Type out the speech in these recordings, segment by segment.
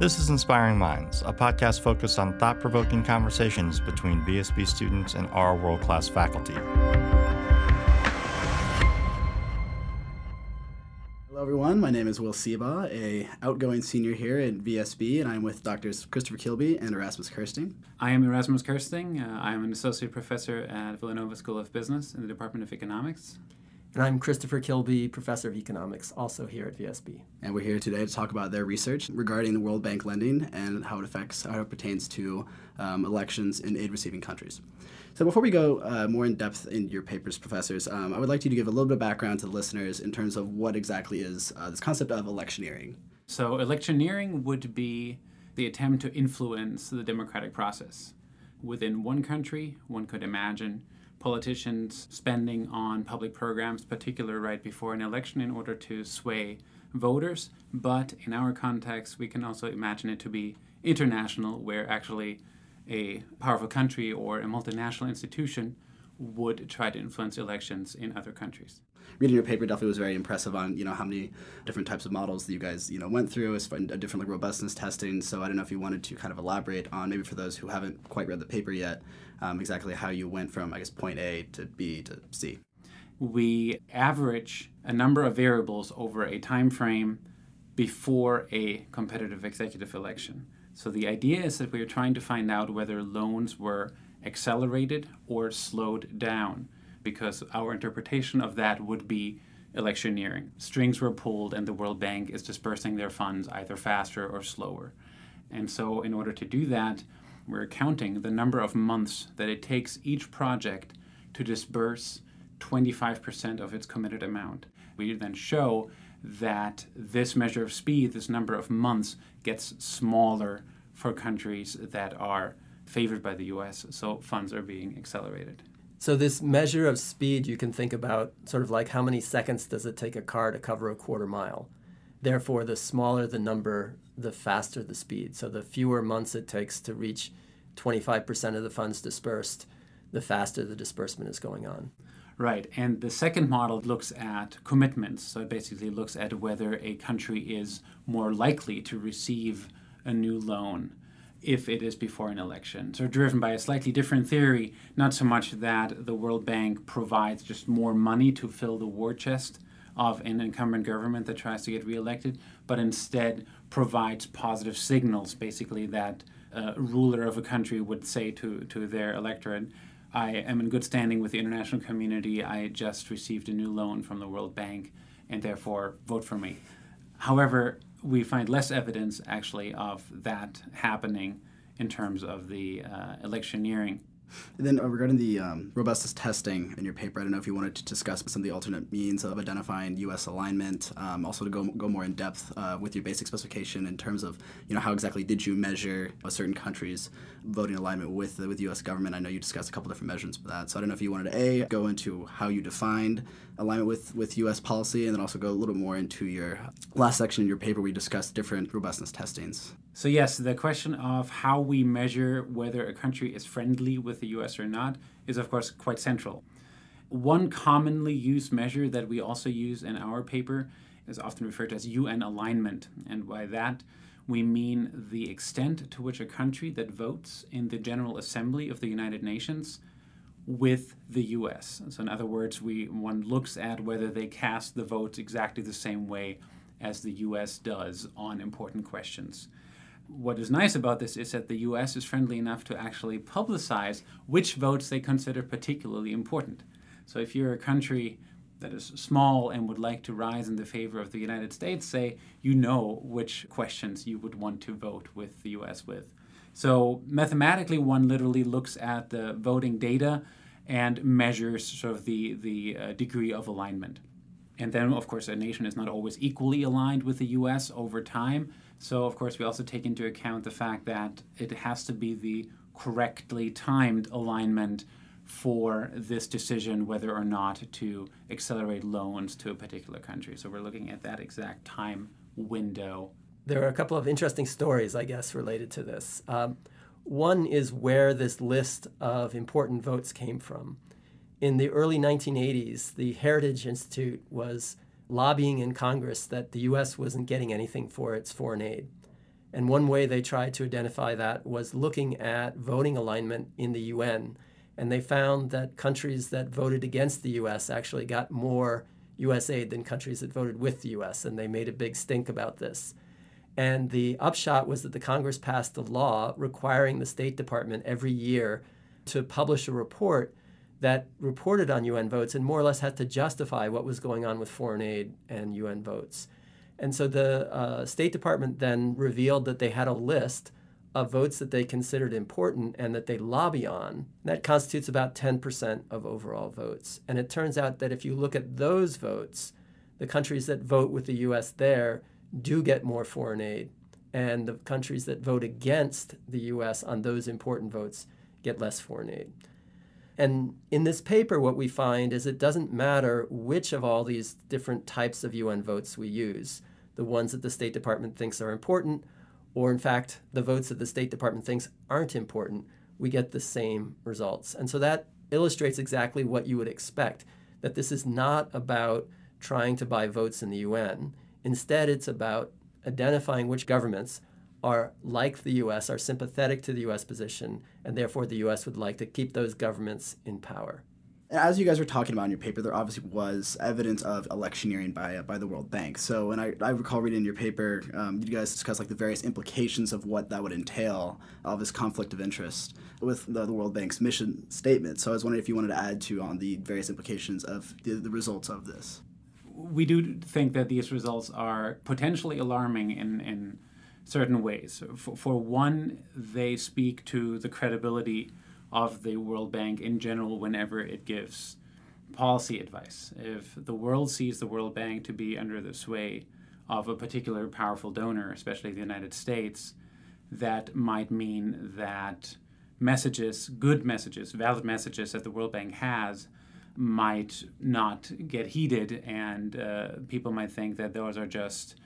This is Inspiring Minds, a podcast focused on thought provoking conversations between VSB students and our world class faculty. Hello, everyone. My name is Will Seba, a outgoing senior here at VSB, and I'm with Doctors Christopher Kilby and Erasmus Kersting. I am Erasmus Kersting. Uh, I am an associate professor at Villanova School of Business in the Department of Economics. And I'm Christopher Kilby, professor of economics, also here at VSB. And we're here today to talk about their research regarding the World Bank lending and how it affects, how it pertains to um, elections in aid receiving countries. So, before we go uh, more in depth in your papers, professors, um, I would like you to give a little bit of background to the listeners in terms of what exactly is uh, this concept of electioneering. So, electioneering would be the attempt to influence the democratic process. Within one country, one could imagine politicians spending on public programs, particularly right before an election, in order to sway voters. But in our context, we can also imagine it to be international, where actually a powerful country or a multinational institution would try to influence elections in other countries. Reading your paper definitely was very impressive on you know how many different types of models that you guys you know went through as different like robustness testing. So I don't know if you wanted to kind of elaborate on maybe for those who haven't quite read the paper yet, um, exactly how you went from I guess point A to B to C. We average a number of variables over a time frame before a competitive executive election. So the idea is that we are trying to find out whether loans were accelerated or slowed down, because our interpretation of that would be electioneering. Strings were pulled, and the World Bank is dispersing their funds either faster or slower. And so, in order to do that, we're counting the number of months that it takes each project to disburse 25% of its committed amount. We then show that this measure of speed, this number of months, gets smaller for countries that are favored by the US, so funds are being accelerated. So, this measure of speed, you can think about sort of like how many seconds does it take a car to cover a quarter mile? Therefore, the smaller the number, the faster the speed. So, the fewer months it takes to reach 25% of the funds dispersed, the faster the disbursement is going on. Right. And the second model looks at commitments. So, it basically looks at whether a country is more likely to receive a new loan if it is before an election. So, driven by a slightly different theory, not so much that the World Bank provides just more money to fill the war chest of an incumbent government that tries to get reelected, but instead provides positive signals, basically, that a ruler of a country would say to, to their electorate. I am in good standing with the international community. I just received a new loan from the World Bank, and therefore vote for me. However, we find less evidence actually of that happening in terms of the uh, electioneering. And then uh, regarding the um, robustness testing in your paper, I don't know if you wanted to discuss some of the alternate means of identifying U.S. alignment, um, also to go, go more in depth uh, with your basic specification in terms of you know how exactly did you measure a certain country's voting alignment with the, with U.S. government. I know you discussed a couple different measurements for that, so I don't know if you wanted to a go into how you defined alignment with with U.S. policy, and then also go a little more into your last section in your paper. We discussed different robustness testings. So yes, the question of how we measure whether a country is friendly with the U.S. or not is of course quite central. One commonly used measure that we also use in our paper is often referred to as UN alignment, and by that we mean the extent to which a country that votes in the General Assembly of the United Nations with the US. So in other words, we one looks at whether they cast the votes exactly the same way as the US does on important questions. What is nice about this is that the US is friendly enough to actually publicize which votes they consider particularly important. So if you're a country that is small and would like to rise in the favor of the United States, say, you know which questions you would want to vote with the US with. So mathematically, one literally looks at the voting data and measures sort of the, the uh, degree of alignment. And then, of course, a nation is not always equally aligned with the US over time. So, of course, we also take into account the fact that it has to be the correctly timed alignment for this decision whether or not to accelerate loans to a particular country. So we're looking at that exact time window. There are a couple of interesting stories, I guess, related to this. Um, one is where this list of important votes came from. In the early 1980s, the Heritage Institute was lobbying in Congress that the U.S. wasn't getting anything for its foreign aid. And one way they tried to identify that was looking at voting alignment in the UN. And they found that countries that voted against the US actually got more US aid than countries that voted with the US. And they made a big stink about this. And the upshot was that the Congress passed a law requiring the State Department every year to publish a report that reported on UN votes and more or less had to justify what was going on with foreign aid and UN votes. And so the uh, State Department then revealed that they had a list of votes that they considered important and that they lobby on. That constitutes about 10% of overall votes. And it turns out that if you look at those votes, the countries that vote with the US there do get more foreign aid. And the countries that vote against the US on those important votes get less foreign aid. And in this paper, what we find is it doesn't matter which of all these different types of UN votes we use the ones that the State Department thinks are important, or in fact, the votes that the State Department thinks aren't important, we get the same results. And so that illustrates exactly what you would expect that this is not about trying to buy votes in the UN. Instead, it's about identifying which governments are like the US, are sympathetic to the US position, and therefore the US would like to keep those governments in power. As you guys were talking about in your paper, there obviously was evidence of electioneering by uh, by the World Bank. So, and I, I recall reading in your paper, um, you guys discussed like the various implications of what that would entail of this conflict of interest with the, the, World Bank's mission statement. So, I was wondering if you wanted to add to on the various implications of the, the results of this. We do think that these results are potentially alarming in in certain ways. For, for one, they speak to the credibility of the World Bank in general whenever it gives policy advice. If the world sees the World Bank to be under the sway of a particular powerful donor, especially the United States, that might mean that messages, good messages, valid messages that the World Bank has, might not get heeded, and uh, people might think that those are just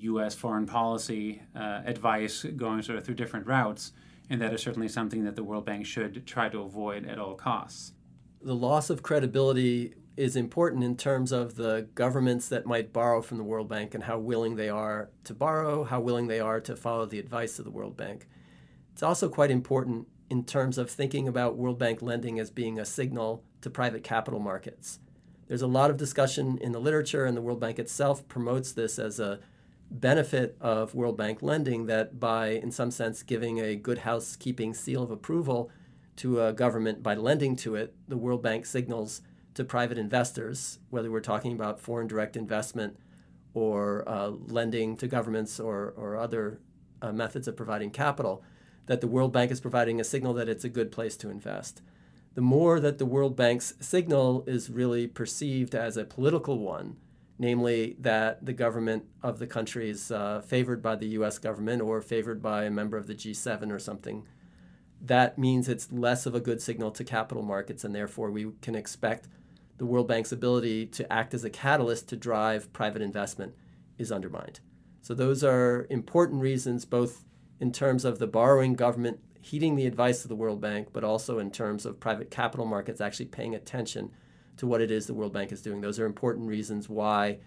U.S. foreign policy uh, advice going sort of through different routes and that is certainly something that the World Bank should try to avoid at all costs. The loss of credibility is important in terms of the governments that might borrow from the World Bank and how willing they are to borrow, how willing they are to follow the advice of the World Bank. It's also quite important in terms of thinking about World Bank lending as being a signal to private capital markets. There's a lot of discussion in the literature, and the World Bank itself promotes this as a benefit of World Bank lending that by, in some sense, giving a good housekeeping seal of approval to a government by lending to it, the World Bank signals to private investors, whether we're talking about foreign direct investment or uh, lending to governments or, or other uh, methods of providing capital, that the World Bank is providing a signal that it's a good place to invest. The more that the World Bank's signal is really perceived as a political one, namely that the government of the country is uh, favored by the US government or favored by a member of the G7 or something, that means it's less of a good signal to capital markets, and therefore we can expect the World Bank's ability to act as a catalyst to drive private investment is undermined. So, those are important reasons, both in terms of the borrowing government heeding the advice of the World Bank, but also in terms of private capital markets actually paying attention to what it is the World Bank is doing. Those are important reasons why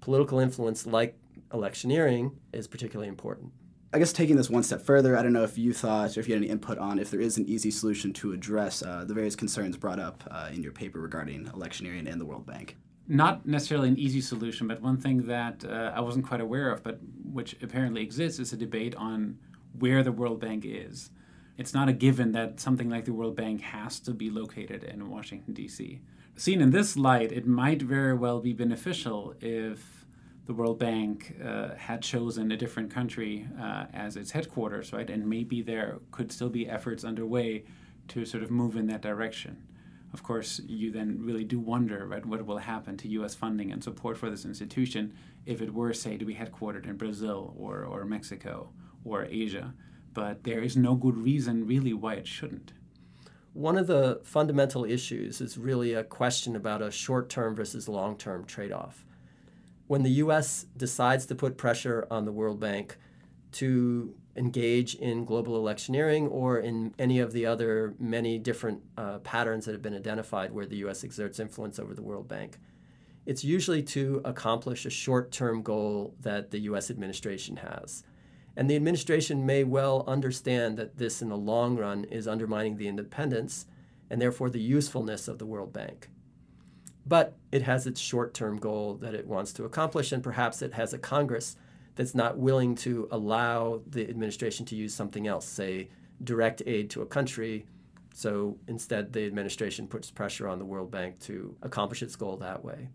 political influence like electioneering is particularly important. I guess taking this one step further, I don't know if you thought or if you had any input on if there is an easy solution to address uh, the various concerns brought up uh, in your paper regarding electioneering and the World Bank. Not necessarily an easy solution, but one thing that uh, I wasn't quite aware of, but which apparently exists, is a debate on where the World Bank is. It's not a given that something like the World Bank has to be located in Washington, D.C seen in this light, it might very well be beneficial if the World Bank uh, had chosen a different country uh, as its headquarters, right? And maybe there could still be efforts underway to sort of move in that direction. Of course, you then really do wonder, right, what will happen to U.S. funding and support for this institution if it were, say, to be headquartered in Brazil or, or Mexico or Asia. But there is no good reason, really, why it shouldn't. One of the fundamental issues is really a question about a short term versus long term trade off. When the US decides to put pressure on the World Bank to engage in global electioneering or in any of the other many different uh, patterns that have been identified where the US exerts influence over the World Bank, it's usually to accomplish a short term goal that the US administration has. And the administration may well understand that this, in the long run, is undermining the independence and therefore the usefulness of the World Bank. But it has its short term goal that it wants to accomplish, and perhaps it has a Congress that's not willing to allow the administration to use something else, say direct aid to a country. So instead, the administration puts pressure on the World Bank to accomplish its goal that way.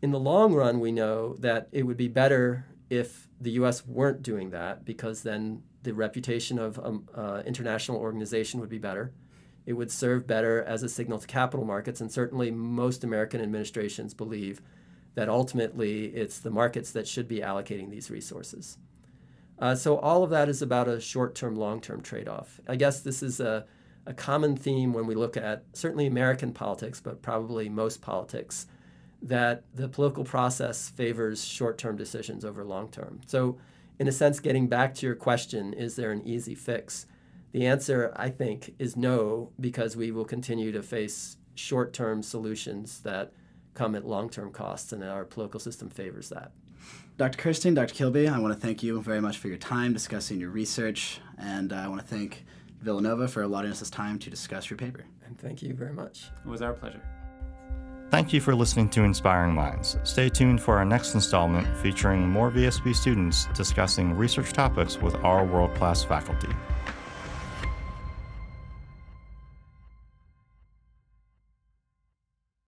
In the long run, we know that it would be better if the US weren't doing that because then the reputation of an um, uh, international organization would be better. It would serve better as a signal to capital markets, and certainly most American administrations believe that ultimately it's the markets that should be allocating these resources. Uh, so all of that is about a short-term, long-term trade-off. I guess this is a, a common theme when we look at certainly American politics, but probably most politics, that the political process favors short-term decisions over long-term. So in a sense, getting back to your question, is there an easy fix? The answer, I think, is no, because we will continue to face short-term solutions that come at long-term costs, and our political system favors that. Dr. Kersting, Dr. Kilby, I want to thank you very much for your time discussing your research, and uh, I want to thank Villanova for allotting us this time to discuss your paper. And thank you very much. It was our pleasure. Thank you for listening to Inspiring Minds. Stay tuned for our next installment featuring more VSB students discussing research topics with our world class faculty.